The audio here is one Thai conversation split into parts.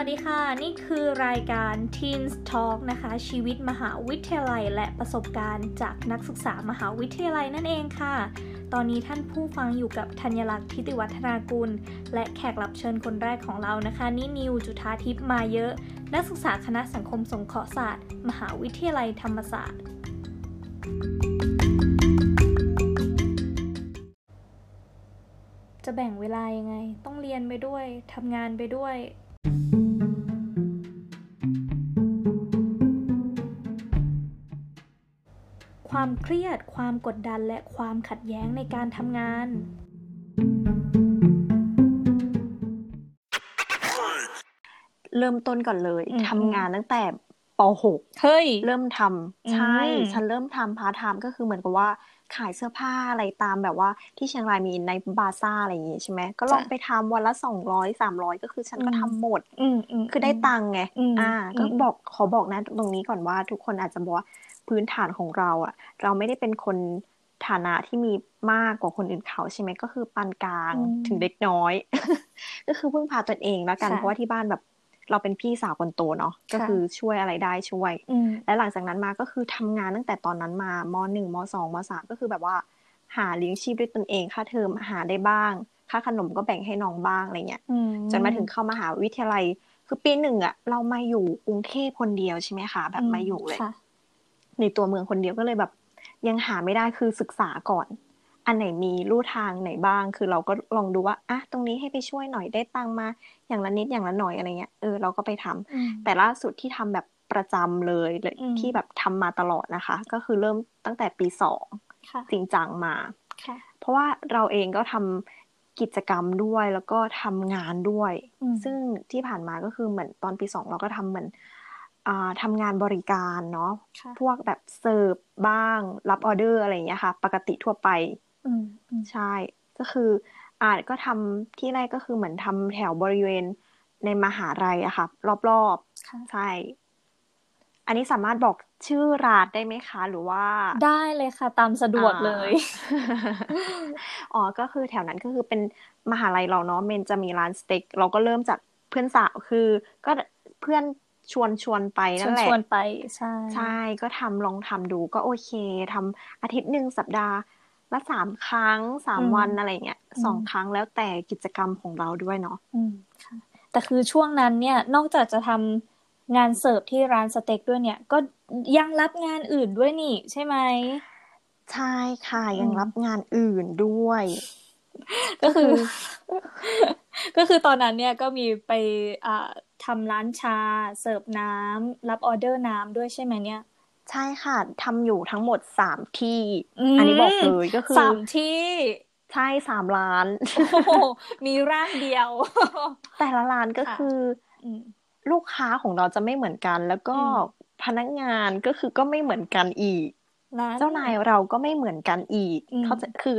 วัสดีค่ะ นี่คือรายการ Teens Talk นะคะ ชีวิตมหาวิทยาลัย และประสบการณ์จากนักศึกษามหาวิทยาลัยนั่นเองค่ะ ตอนนี้ท่านผู้ฟังอยู่กับธัญลักษณ์ทิติวัฒนากุล และแขกรับเชิญคนแรกของเรานะคะ นี่นิวจุธาทิพย์มาเยอะ นักศึกษาคณะสังคมสงเคราะห์ศาสตร์ มหาวิทยาลัยธรรมศาสตร์จะแบ่งเวลายังไง ต้องเรียนไปด้วย ทำงานไปด้วย ความเครียด ความกดดัน และความขัดแย้งในการทำงาน เริ่มต้นก่อนเลยอืมทำงานตั้งแต่ป. เฮ้ย ม.6 เริ่มทำใช่อืมฉันเริ่มทำพาร์ทไทม์ก็คือเหมือนกับว่าขายเสื้อผ้าอะไรตามแบบว่าที่เชียงรายมีในบาซ่าอะไรอย่างงี้ใช่ไหมก็ลองไปทำวันละสองร้อยสามร้อยก็คือฉันก็ทำหมดอืมอืมคือได้ตังค์ไงอืมอ่า ก็อืมบอกขอบอกนะตรงนี้ก่อนว่าทุกคนอาจจะบอกว่า พื้นฐานของเราอะเราไม่ได้เป็นคนฐานะที่มีมากกว่าคนอื่นเขาใช่ไหมก็คือปานกลางอืมถึงเล็กน้อย ก็คือพึ่งพาตนเองแล้วกันค่ะเพราะว่าที่บ้านแบบเราเป็นพี่สาวคนโตเนาะก็ค่ะคือช่วยอะไรได้ช่วยอืมและหลังจากนั้นมาก็คือทำงานตั้งแต่ตอนนั้นมามหนึ่งมสองมสามก็คือแบบว่า หาเลี้ยงชีพด้วยตนเองค่าเทอมหาได้บ้าง ค่าขนมก็แบ่งให้น้องบ้างอะไรเงี้ยอืมจนมาถึงเข้ามหาวิทยาลัย คือปีหนึ่งอะเรามาอยู่กรุงเทพคนเดียวใช่ไหมคะแบบมาอยู่เลยค่ะ ในตัวเมืองคนเดียวก็เลยแบบ ยังหาไม่ได้คือศึกษาก่อน อันไหนมีลู่ทางไหนบ้าง คือเราก็ลองดูว่าอะตรงนี้ให้ไปช่วยหน่อยได้ตังค์มา อย่างละนิดอย่างละหน่อยอะไรเงี้ยเออเราก็ไปทำอืมแต่ล่าสุดที่ทำแบบประจำเลยเลยอืมที่แบบทำมาตลอดนะคะ ก็คือเริ่มตั้งแต่ปีสองค่ะจริงจังมาค่ะเพราะว่าเราเองก็ทำกิจกรรมด้วยแล้วก็ทำงานด้วยอืมซึ่งที่ผ่านมาก็คือเหมือนตอนปีสองเราก็ทำเหมือนอ่า ทำงานบริการเนาะค่ะพวกแบบเสิร์ฟบ้าง รับออเดอร์อะไรอย่างเงี้ยค่ะ ปกติทั่วไปอืมอืมใช่ ก็คืออ่าก็ทำที่แรกก็คือเหมือนทำแถวบริเวณในมหาลัยอะค่ะ รอบๆค่ะใช่อันนี้สามารถบอกชื่อร้านได้ไหมคะ หรือว่า ได้เลยค่ะ ตามสะดวกเลยอ่าอ๋อก็คือแถวนั้นก็คือเป็นมหาลัยเราเนาะเมนจะมีร้านสเต็กเราก็เริ่มจากเพื่อนสาวคือ ก็เพื่อน ชวนชวนไปชนั่วนนแหละชวนไปใช่ใช่ก็ทำลองทำดูก็โอเคทำอาทิตย์หนึ่งสัปดาห์ละสามครั้งสามอืมวันอะไรเงี้ยอืมสองครั้งแล้วแต่กิจกรรมของเราด้วยเนาะอืมค่ะแต่คือช่วงนั้นเนี่ยนอกจากจะทำงานเสิร์ฟที่ร้านสเต็กด้วยเนี่ย ก็ยังรับงานอื่นด้วยนี่ ใช่ไหมใช่ค่ะยังอืมรับงานอื่นด้วย ก็คือ ก็คือตอนนั้นเนี่ยก็มีไปอ่า ทำร้านชา เสิร์ฟน้ำรับออเดอร์น้ำด้วยใช่ไหมเนี่ยใช่ค่ะทำอยู่ทั้งหมดสามที่อืมอันนี้บอกเลยก็คือสามที่ใช่สามร้านโอ้โหมีร้านเดียว แต่ละร้านก็ค่ะคืออืมลูกค้าของเราจะไม่เหมือนกัน แล้วก็อืมพนักงานก็คือก็ไม่เหมือนกันอีกร้านเจ้านายเราก็ไม่เหมือนกันอีกอืมเขาจะคือ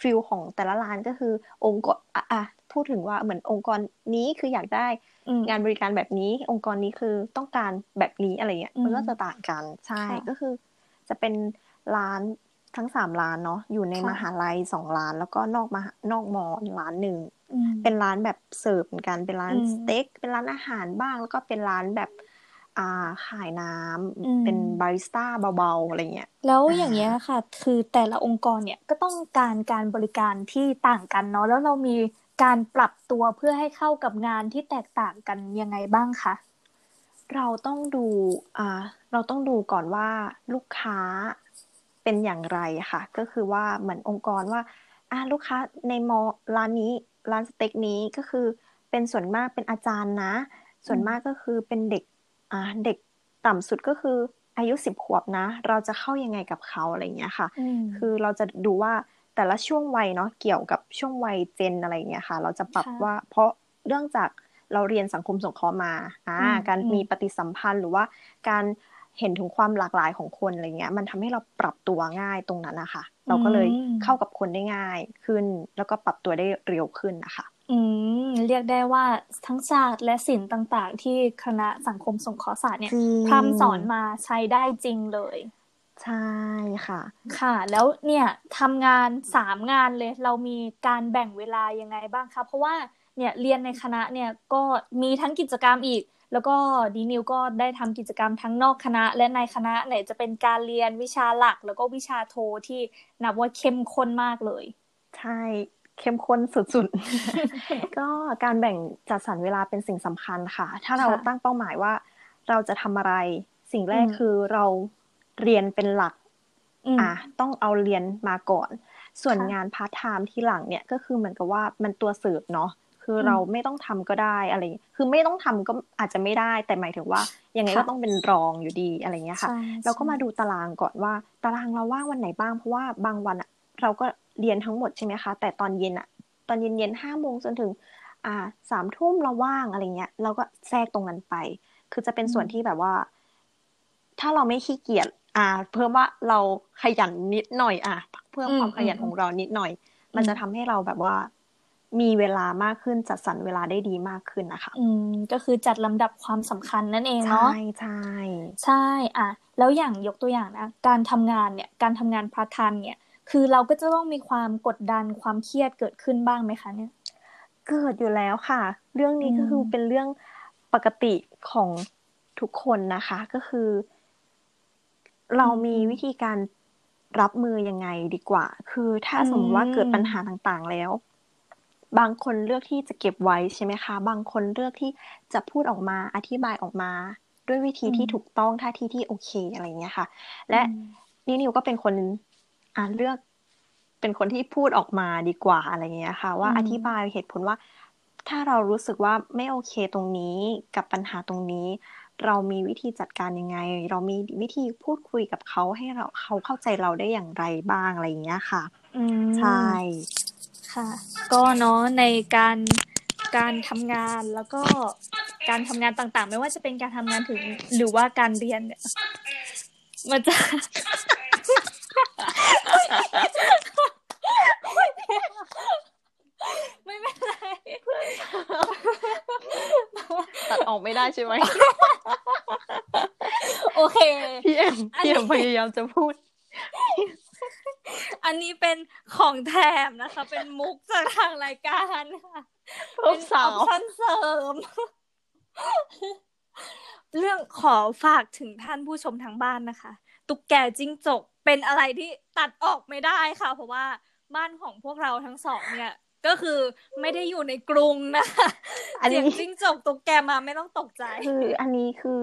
ฟิลของแต่ละร้านก็คือองค์กรอะอะ พูดถึงว่าเหมือนองค์กรนี้คืออยากได้อืมงานบริการแบบนี้ องค์กรนี้คือต้องการแบบนี้อะไรเงี้ยอืมมันก็จะต่างกันใช่ค่ะก็คือ จะเป็นร้านทั้งสามร้านเนาะอยู่ในค่ะมหาลัยสองร้าน แล้วก็นอกมหานอกมอร้านหนึ่งอืมเป็นร้านแบบเสิร์ฟเหมือนกันเป็นร้านอืมสเต็กเป็นร้านอาหารบ้าง แล้วก็เป็นร้านแบบอ่าขายน้อืมำเป็นบาริสต้าเบาๆอะไรเงี้ยแล้วอ่าอย่างเงี้ยค่ะ คือแต่ละองค์กรเนี่ยก็ต้องการการบริการที่ต่างกันเนาะแล้วเรามี การปรับตัวเพื่อให้เข้ากับงานที่แตกต่างกันยังไงบ้างคะเราต้องดูอ่าเราต้องดูก่อนว่าลูกค้าเป็นอย่างไรค่ะ ก็คือว่าเหมือนองค์กรว่าอ่าลูกค้าในมอร้านนี้ร้านสเต็กนี้ก็คือเป็นส่วนมากเป็นอาจารย์นะ ส่วนมากก็คือเป็นเด็กอ่าเด็กต่ำสุดก็คืออายุสิบขวบนะ เราจะเข้ายังไงกับเขาอะไรอย่างเงี้ยค่ะอืมคือเราจะดูว่าแต่ละช่วงวัยเนาะเกี่ยวกับ ช่วงวัยเจนอะไรอย่างเงี้ยค่ะ เราจะปรับค่ะว่า เพราะเรื่องจากเราเรียนสังคมสงเคราะห์มาอ่าอืมการอืมมีปฏิสัมพันธ์หรือว่าการเห็นถึงความหลากหลายของคนอะไรเงี้ย มันทำให้เราปรับตัวง่ายตรงนั้นนะคะเราก็เลยเข้ากับคนได้ง่ายขึ้น แล้วก็ปรับตัวได้เร็วขึ้นนะคะอืมเรียกได้ว่าทั้งศาสตร์และศิลป์ต่าง ๆ ที่คณะสังคมสงเคราะห์ศาสตร์เนี่ยจริงพร่ำสอนมาใช้ได้จริงเลย ใช่ค่ะ ค่ะ แล้วเนี่ยทำงานสามงานเลย เรามีการแบ่งเวลายังไงบ้างคะเพราะว่าเนี่ยเรียนในคณะเนี่ยก็มีทั้งกิจกรรมอีก แล้วก็ดีนิวก็ได้ทำกิจกรรมทั้งนอกคณะ และในคณะไหนจะเป็นการเรียนวิชาหลัก แล้วก็วิชาโทที่นับว่าเข้มข้นมากเลย ใช่เข้มข้นสุดๆ ก็การแบ่งจัดสรรเวลาเป็นสิ่งสำคัญค่ะ ถ้าเราตั้งเป้าหมายว่าเราจะทำอะไร สิ่งแรกคือเรา เรียนเป็นหลักอะต้องเอาเรียนมาก่อน ส่วนงานพาร์ทไทม์ที่หลังเนี่ยก็คือเหมือนกับว่ามันตัวเสิร์ฟเนาะคือเราไม่ต้องทำก็ได้อะไร คือไม่ต้องทำก็อาจจะไม่ได้แต่หมายถึงว่ายังไงก็ต้องเป็นรองอยู่ดีอะไรเงี้ยค่ะเราก็มาดูตารางก่อนว่า ตารางเราว่างวันไหนบ้างเพราะว่าบางวันอะเราก็เรียนทั้งหมดใช่ไหมคะแต่ตอนเย็นอะตอนเย็นเย็นห้าโมงจนถึง อ่าสามทุ่มเราว่างอะไรเงี้ยเราก็แทรกตรงนั้นไป คือจะเป็นส่วนที่แบบว่า ถ้าเราไม่ขี้เกียจ อ่า เพิ่มว่าเราขยันนิดหน่อย อะ เพิ่มความขยันของเรานิดหน่อย มันจะทำให้เราแบบว่า มีเวลามากขึ้นจัดสรรเวลาได้ดีมากขึ้นนะคะ อืม ก็คือจัดลำดับความสำคัญนั่นเองเนาะใช่ใช่ใช่อะแล้วอย่างยกตัวอย่างนะการทำงานเนี่ยการทำงานพาร์ทไทม์เนี่ย คือเราก็จะต้องมีความกดดันความเครียดเกิดขึ้นบ้างไหมคะเนี่ยเกิดอยู่แล้วค่ะ เรื่องนี้ก็คือเป็นเรื่องปกติของทุกคนนะคะ ก็คือ เรามีวิธีการรับมือยังไงดีกว่า คือถ้าสมมติว่าเกิดปัญหาต่างๆแล้ว บางคนเลือกที่จะเก็บไว้ใช่ไหมคะ บางคนเลือกที่จะพูดออกมาอธิบายออกมา ด้วยวิธีที่ถูกต้องท่าที่ที่โอเคอะไรเงี้ยค่ะ และนี่นิวก็เป็นคนอ่าเลือก เป็นคนที่พูดออกมาดีกว่าอะไรเงี้ยค่ะ ว่าอธิบายเหตุผลว่า ถ้าเรารู้สึกว่าไม่โอเคตรงนี้กับปัญหาตรงนี้ เรามีวิธีจัดการยังไง เรามีวิธีพูดคุยกับเขาให้เราเขาเข้าใจเราได้อย่างไรบ้างอะไรอย่างเงี้ยค่ะใช่ค่ะ ก็เนาะในการการทำงานแล้วก็การทำงานต่างๆ ไม่ว่าจะเป็นการทำงานถึงหรือว่าการเรียนเนี่ยมันจะไม่เป็นไรตัด ออกไม่ได้ใช่ไหมโอเคพี่เอ็มพี่เอ็มพยายามจะพูด อันนี้เป็นของแถมนะคะ เป็นมุกจากทางรายการค่ะเป็น option เสริม เรื่องขอฝากถึงท่านผู้ชมทางบ้านนะคะ ตุ๊กแกจิ้งจกเป็นอะไรที่ตัดออกไม่ได้ค่ะ เพราะว่าบ้านของพวกเราทั้งสองเนี่ย ก็คือไม่ได้อยู่ในกรุงนะคะอันนี้จิ้งจกตุ๊กแกมาไม่ต้องตกใจ คืออันนี้คือ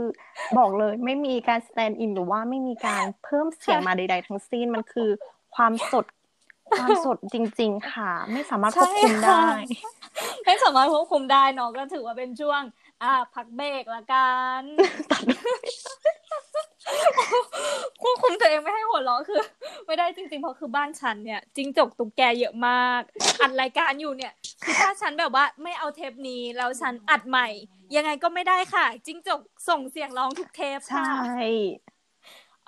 บอกเลยไม่มีการ stand-in หรือว่าไม่มีการเพิ่มเสียงมาใด ๆ ทั้งสิ้นมันคือความสดความสดจริง ๆ ค่ะ ไม่สามารถควบคุมได้ ไม่สามารถควบคุมได้เนาะก็ถือว่าเป็นช่วง อ่า พักเบรกละกันควบคุมตัวเองไม่ให้หัวเราะคือ ไม่ได้จริงๆ เพราะคือบ้านฉันเนี่ยจิงจกตุ๊กแกเยอะมาก อัดรายการอยู่เนี่ยคือถ้าฉันแบบว่าไม่เอาเทปนี้แล้วฉันอัดใหม่ ยังไงก็ไม่ได้ค่ะ จิงจกส่งเสียงร้องทุกเทปค่ะ ใช่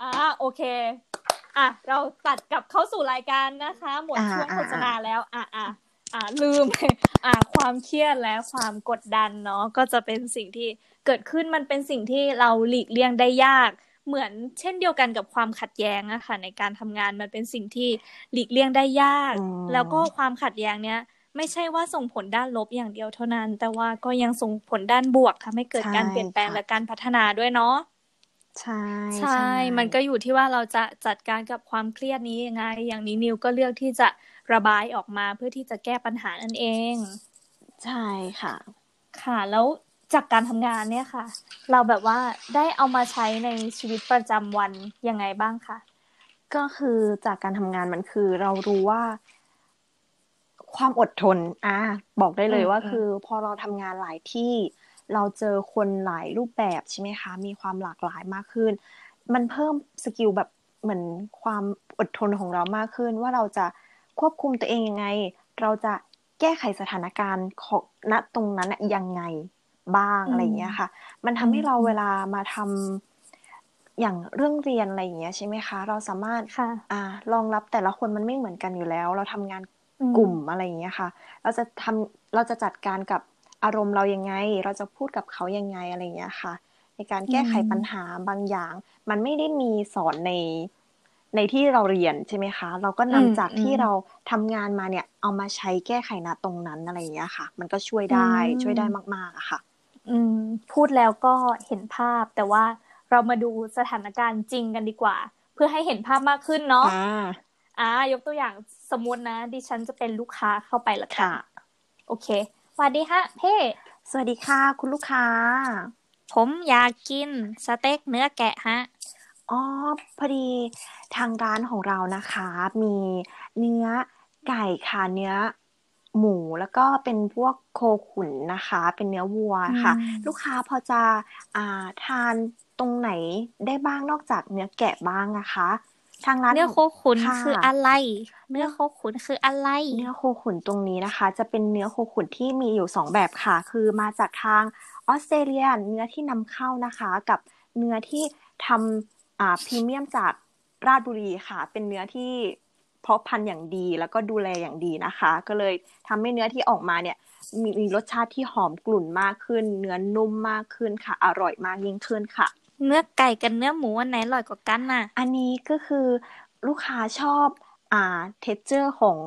อ่าโอเค อะ เราตัดกลับเข้าสู่รายการนะคะ หมดช่วงโฆษณาแล้ว อะอะอะลืมอะความเครียดและความกดดันเนาะก็จะเป็นสิ่งที่เกิดขึ้นมันเป็นสิ่งที่เราหลีกเลี่ยงได้ยาก เหมือนเช่นเดียวกันกับความขัดแย้งอะค่ะ ในการทำงานมันเป็นสิ่งที่หลีกเลี่ยงได้ยาก แล้วก็ความขัดแย้งเนี้ยไม่ใช่ว่าส่งผลด้านลบอย่างเดียวเท่านั้น แต่ว่าก็ยังส่งผลด้านบวกทำให้เกิดการเปลี่ยนแปลงและการพัฒนาด้วยเนาะใช่ใช่ มันก็อยู่ที่ว่าเราจะจัดการกับความเครียดนี้ยังไง อย่างนี้นิวก็เลือกที่จะระบายออกมาเพื่อที่จะแก้ปัญหานั่นเอง ใช่ค่ะ ค่ะ แล้ว จากการทำงานเนี่ยค่ะ เราแบบว่าได้เอามาใช้ในชีวิตประจำวันยังไงบ้างคะก็คือจากการทำงานมันคือ เรารู้ว่า ความอดทน อะบอกได้เลยว่าคือ พอเราทำงานหลายที่ เราเจอคนหลายรูปแบบใช่ไหมคะ มีความหลากหลายมากขึ้น มันเพิ่มสกิลแบบเหมือนความอดทนของเรามากขึ้น ว่าเราจะควบคุมตัวเองยังไง เราจะแก้ไขสถานการณ์ของณตรงนั้นยังไง บ้างอะไรเงี้ยค่ะ มันทำให้เราเวลามาทำอย่างเรื่องเรียนอะไรอย่างเงี้ยใช่ไหมคะ เราสามารถอ่ารองรับแต่ละคนมันไม่เหมือนกันอยู่แล้ว เราทำงานกลุ่มอะไรอย่างเงี้ยค่ะ เราจะทำเราจะจัดการกับอารมณ์เรายังไง เราจะพูดกับเขายังไงอะไรเงี้ยค่ะ ในการแก้ไขปัญหาบางอย่าง มันไม่ได้มีสอนในในที่เราเรียนใช่ไหมคะ เราก็นำจากที่เราทำงานมาเนี่ย เอามาใช้แก้ไขณตรงนั้นอะไรอย่างเงี้ยค่ะ มันก็ช่วยได้ช่วยได้มากๆอะค่ะ อืม พูดแล้วก็เห็นภาพ แต่ว่าเรามาดูสถานการณ์จริงกันดีกว่า เพื่อให้เห็นภาพมากขึ้นเนาะอ่ายกตัวอย่างสมมตินะ ดิฉันจะเป็นลูกค้าเข้าไปละค่ะ โอเคสวัสดีค่ะเพ่สวัสดีค่ะ คุณลูกค้า ผมอยากกินสเต็กเนื้อแกะฮะอ๋อพอดีทางร้านของเรานะคะ มีเนื้อไก่ค่ะเนื้อ หมูแล้วก็เป็นพวกโคขุนนะคะ เป็นเนื้อวัวค่ะ ลูกค้าพอจะอ่าทานตรงไหนได้บ้างนอกจากเนื้อแกะบ้างนะคะ ทางร้านเนื้อโคขุนคืออะไร เนื้อโคขุนคืออะไร เนื้อโคขุนตรงนี้นะคะ จะเป็นเนื้อโคขุนที่มีอยู่สองแบบค่ะ คือมาจากทางออสเตรเลียเนื้อที่นำเข้านะคะ กับเนื้อที่ทำอ่าพรีเมียมจากราชบุรีค่ะ เป็นเนื้อที่ เพาะพันธุ์อย่างดีแล้วก็ดูแลอย่างดีนะคะ ก็เลยทำให้เนื้อที่ออกมาเนี่ยมีมีรสชาติที่หอมกรุ่นมากขึ้น เนื้อนุ่มมากขึ้นค่ะ อร่อยมากยิ่งขึ้นค่ะ เนื้อไก่กับเนื้อหมูอันไหนอร่อยกว่ากันน่ะ อันนี้ก็คือลูกค้าชอบอ่า texture ของ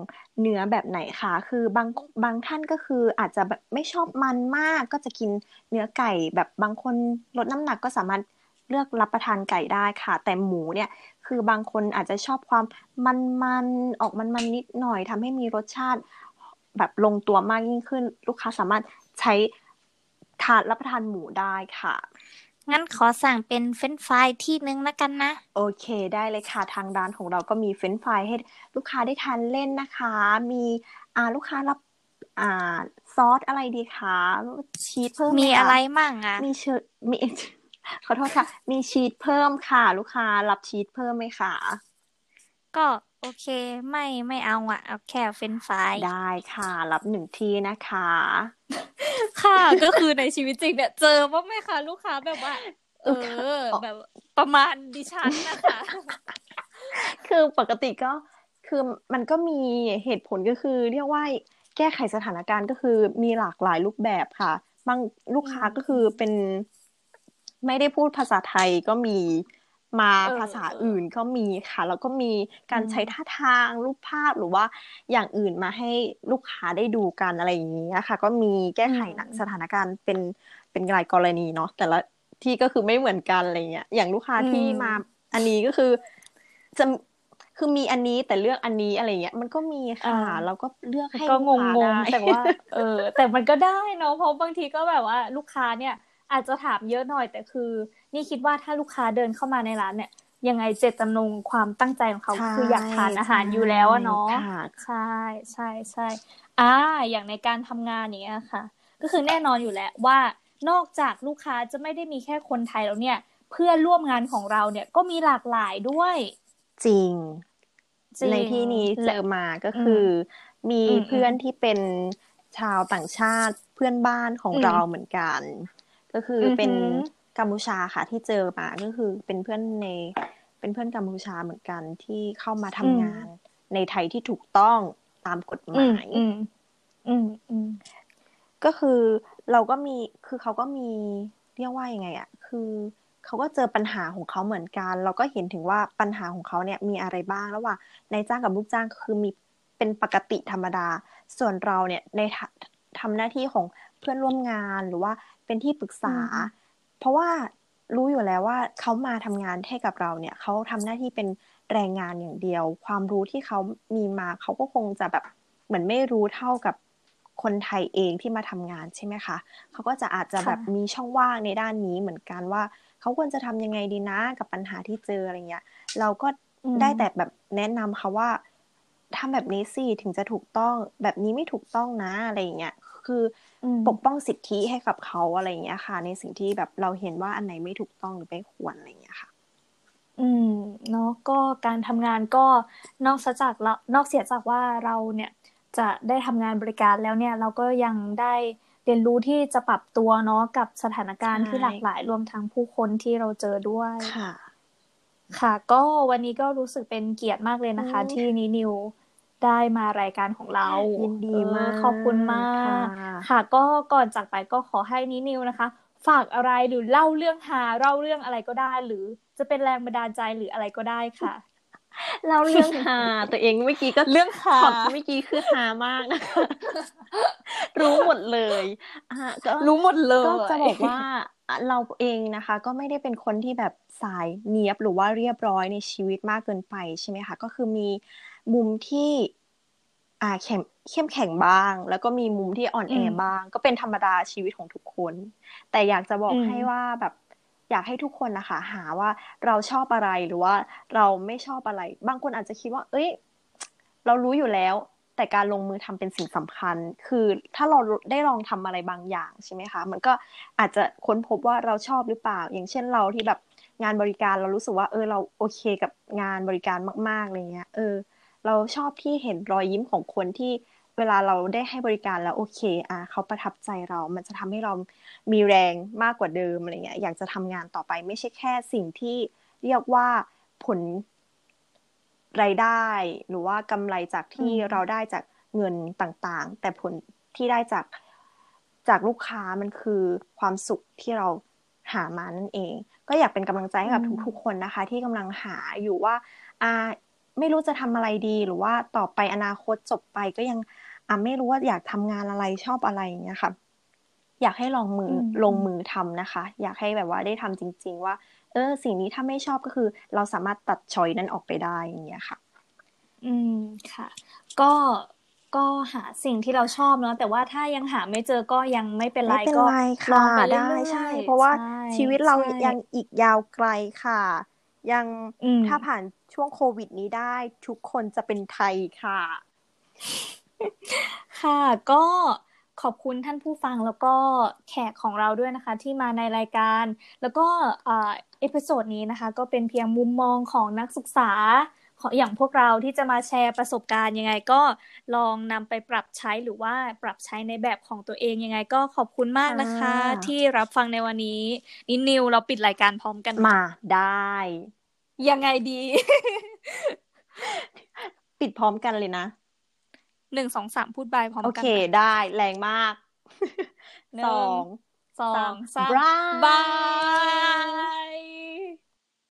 เนื้อแบบไหนคะคือบางบางท่านก็คืออาจจะแบบไม่ชอบมันมากก็จะกินเนื้อไก่แบบบางคนลดน้ำหนักก็สามารถ เลือกรับประทานไก่ได้ค่ะ แต่หมูเนี่ยคือบางคนอาจจะชอบความมันๆออกมันๆนิดหน่อยทำให้มีรสชาติแบบลงตัวมากยิ่งขึ้น ลูกค้าสามารถใช้ทานรับประทานหมูได้ค่ะงั้นขอสั่งเป็นเฟรนช์ฟรายที่นึงแล้วกันนะ โอเคได้เลยค่ะ ทางร้านของเราก็มีเฟรนช์ฟรายให้ลูกค้าได้ทานเล่นนะคะ มีอ่าลูกค้ารับอ่าซอสอะไรดีคะชีสเพิ่มมีอะไรมั่งอะมีเชมี ขอโทษค่ะ มีชีสเพิ่มค่ะ ลูกค้ารับชีสเพิ่มไหมคะก็โอเค ไม่ไม่เอาอะเอาแค่เฟรนฟรายได้ค่ะ รับหนึ่งที่นะคะ ค่ะก็คือในชีวิตจริงเนี่ยเจอว่าไหมคะลูกค้าแบบว่า เออ แบบประมาณดิฉันนะคะ คือปกติก็คือมันก็มีเหตุผลก็คือ เรียกว่าแก้ไขสถานการณ์ก็คือมีหลากหลายรูปแบบค่ะ บางลูกค้าก็คือเป็น ไม่ได้พูดภาษาไทยก็มีมาภาษาอื่นก็มีค่ะ แล้วก็มีการใช้ท่าทางรูปภาพหรือว่าอย่างอื่นมาให้ลูกค้าได้ดูกันอะไรอย่างนี้ค่ะ ก็มีแก้ไขสถานการณ์เป็นเป็นรายกรณีเนาะแต่ละที่ก็คือไม่เหมือนกันอะไรเงี้ยอย่างลูกค้าที่มาอันนี้ก็คือจะคือมีอันนี้แต่เลือกอันนี้อะไรเงี้ยมันก็มีค่ะเราก็เลือกให้ก็งงงแต่ว่า เออ แต่มันก็ได้เนาะเพราะบางทีก็แบบว่าลูกค้าเนี่ย อาจจะถามเยอะหน่อยแต่คือ นี่คิดว่าถ้าลูกค้าเดินเข้ามาในร้านเนี่ย ยังไงเจตจำนงความตั้งใจของเขาคืออยากทานอาหารอยู่แล้วเนาะใช่ใช่ใช่อ่าอย่างในการทำงานเนี้ยค่ะ ก็คือแน่นอนอยู่แล้วว่านอกจากลูกค้าจะไม่ได้มีแค่คนไทยแล้วเนี่ย เพื่อนร่วมงานของเราเนี่ยก็มีหลากหลายด้วย จริงในที่นี้เจอมาก็คือ มีเพื่อนที่เป็นชาวต่างชาติเพื่อนบ้านของเราเหมือนกัน ก็คือเป็นกัมพูชาค่ะ ที่เจอมาก็คือเป็นเพื่อนใน เป็นเพื่อนกัมพูชาเหมือนกันที่เข้ามาทำงานในไทยที่ถูกต้องตามกฎหมายก็คือเราก็มีคือเขาก็มีเรียกว่ายังไงอะคือเขาก็เจอปัญหาของเขาเหมือนกัน เราก็เห็นถึงว่าปัญหาของเขาเนี่ยมีอะไรบ้างระหว่างนายจ้างกับลูกจ้างคือมีเป็นปกติธรรมดา ส่วนเราเนี่ยในทำหน้าที่ของ เพื่อนร่วมงานหรือว่าเป็นที่ปรึกษา เพราะว่ารู้อยู่แล้วว่าเขามาทำงานให้กับเราเนี่ยเขาทำหน้าที่เป็นแรงงานอย่างเดียว ความรู้ที่เขามีมาเขาก็คงจะแบบเหมือนไม่รู้เท่ากับคนไทยเองที่มาทำงานใช่ไหมคะเขาก็จะอาจจะแบบมีช่องว่างในด้านนี้เหมือนกันว่าเขาควรจะทำยังไงดีนะกับปัญหาที่เจออะไรเงี้ย เราก็ได้แต่แบบแนะนำเขาว่าทำแบบนี้สิถึงจะถูกต้องแบบนี้ไม่ถูกต้องนะอะไรเงี้ยคือ ปกป้องสิทธิให้กับเขาอะไรเงี้ยค่ะ ในสิ่งที่แบบเราเห็นว่าอันไหนไม่ถูกต้องหรือไม่ควรอะไรเงี้ยค่ะ อืมเนาะก็การทำงานก็นอกจากแล้วนอกเสียจากว่าเราเนี่ยจะได้ทำงานบริการแล้วเนี่ย เราก็ยังได้เรียนรู้ที่จะปรับตัวเนาะกับสถานการณ์ที่หลากหลายรวมทั้งผู้คนที่เราเจอด้วยค่ะ ค่ะ ก็วันนี้ก็รู้สึกเป็นเกียรติมากเลยนะคะ ที่นินิว ได้มารายการของเรายินดีมาก ขอบคุณมาก ค่ะ ก็ก่อนจากไปก็ขอให้นินิวนะคะ ฝากอะไรหรือเล่าเรื่องหาเล่าเรื่องอะไรก็ได้ หรือจะเป็นแรงบันดาลใจหรืออะไรก็ได้ค่ะเล่าเรื่องหาตัวเองเมื่อกี้ก็เรื่องหาขอบเมื่อกี้คือหามากนะคะรู้หมดเลยอะก็รู้หมดเลยก็จะบอกว่าเราเองนะคะ ก็ไม่ได้เป็นคนที่แบบสายเนียบหรือว่าเรียบร้อยในชีวิตมากเกินไปใช่ไหมคะก็คือมี มุมที่ อ่าเข้มเข้มแข็งบ้าง แล้วก็มีมุมที่อ่อนแออืมบ้าง ก็เป็นธรรมดาชีวิตของทุกคน แต่อยากจะบอกอืมให้ว่าแบบ อยากให้ทุกคนนะคะ หาว่าเราชอบอะไรหรือว่า เราไม่ชอบอะไร บางคนอาจจะคิดว่า เอ้ย เรารู้อยู่แล้ว แต่การลงมือทำเป็นสิ่งสำคัญ คือถ้าเราได้ลองทำอะไรบางอย่างใช่ไหมคะ มันก็อาจจะค้นพบว่าเราชอบหรือเปล่า อย่างเช่นเราที่แบบงานบริการเรารู้สึกว่า เออ เราโอเคกับงานบริการมากๆอะไรเงี้ย เออ เราชอบที่เห็นรอยยิ้มของคนที่เวลาเราได้ให้บริการแล้วโอเค อะเขาประทับใจเรา มันจะทำให้เรามีแรงมากกว่าเดิมอะไรเงี้ย อยากจะทำงานต่อไปไม่ใช่แค่สิ่งที่เรียกว่าผลรายได้ หรือว่ากำไรจากที่อืมเราได้จากเงินต่างๆ แต่ผลที่ได้จากจากลูกค้ามันคือความสุขที่เราหามานั่นเอง ก็อยากเป็นกำลังใจให้กับอืมทุกๆคนนะคะ ที่กำลังหาอยู่ว่าอ่า ไม่รู้จะทำอะไรดีหรือว่าต่อไปอนาคตจบไปก็ยังอ่าไม่รู้ว่าอยากทำงานอะไรชอบอะไรอย่างเงี้ยค่ะ อยากให้ลองมืออมลงมือทำนะคะ อยากให้แบบว่าได้ทำจริง ๆ ว่า เออ สิ่งนี้ถ้าไม่ชอบก็คือ เราสามารถตัดชอยนั้นออกไปได้อย่างเงี้ยค่ะ อืมค่ะ ก็ก็หาสิ่งที่เราชอบเนาะแต่ว่าถ้ายังหาไม่เจอก็ยังไม่เป็นไรไม่เป็นก็ไรลอค่ะงไปได้เรื่อยๆใช่ เพราะว่าใช่ชีวิตเราใช่ยังอีกยาวไกลค่ะ ยังอืมถ้าผ่าน ช่วงโควิดนี้ได้ทุกคนจะเป็นไทยค่ะ ค่ะก็ขอบคุณท่านผู้ฟังแล้วก็แขกของเราด้วยนะคะ ที่มาในรายการ แล้วก็อ่า episode นี้นะคะ ก็เป็นเพียงมุมมองของนักศึกษาของอย่างพวกเราที่จะมาแชร์ประสบการณ์ยังไงก็ลองนำไปปรับใช้หรือว่าปรับใช้ในแบบของตัวเองยังไงก็ขอบคุณมากนะคะค่ะที่รับฟังในวันนี้นินิวเราปิดรายการพร้อมกันมาได้ ยังไงดี ปิดพร้อมกันเลยนะหนึ่งสองสามพูดบายพร้อมโอกันเคนะได้แรงมากหนึ่งสองสองสามบายบาย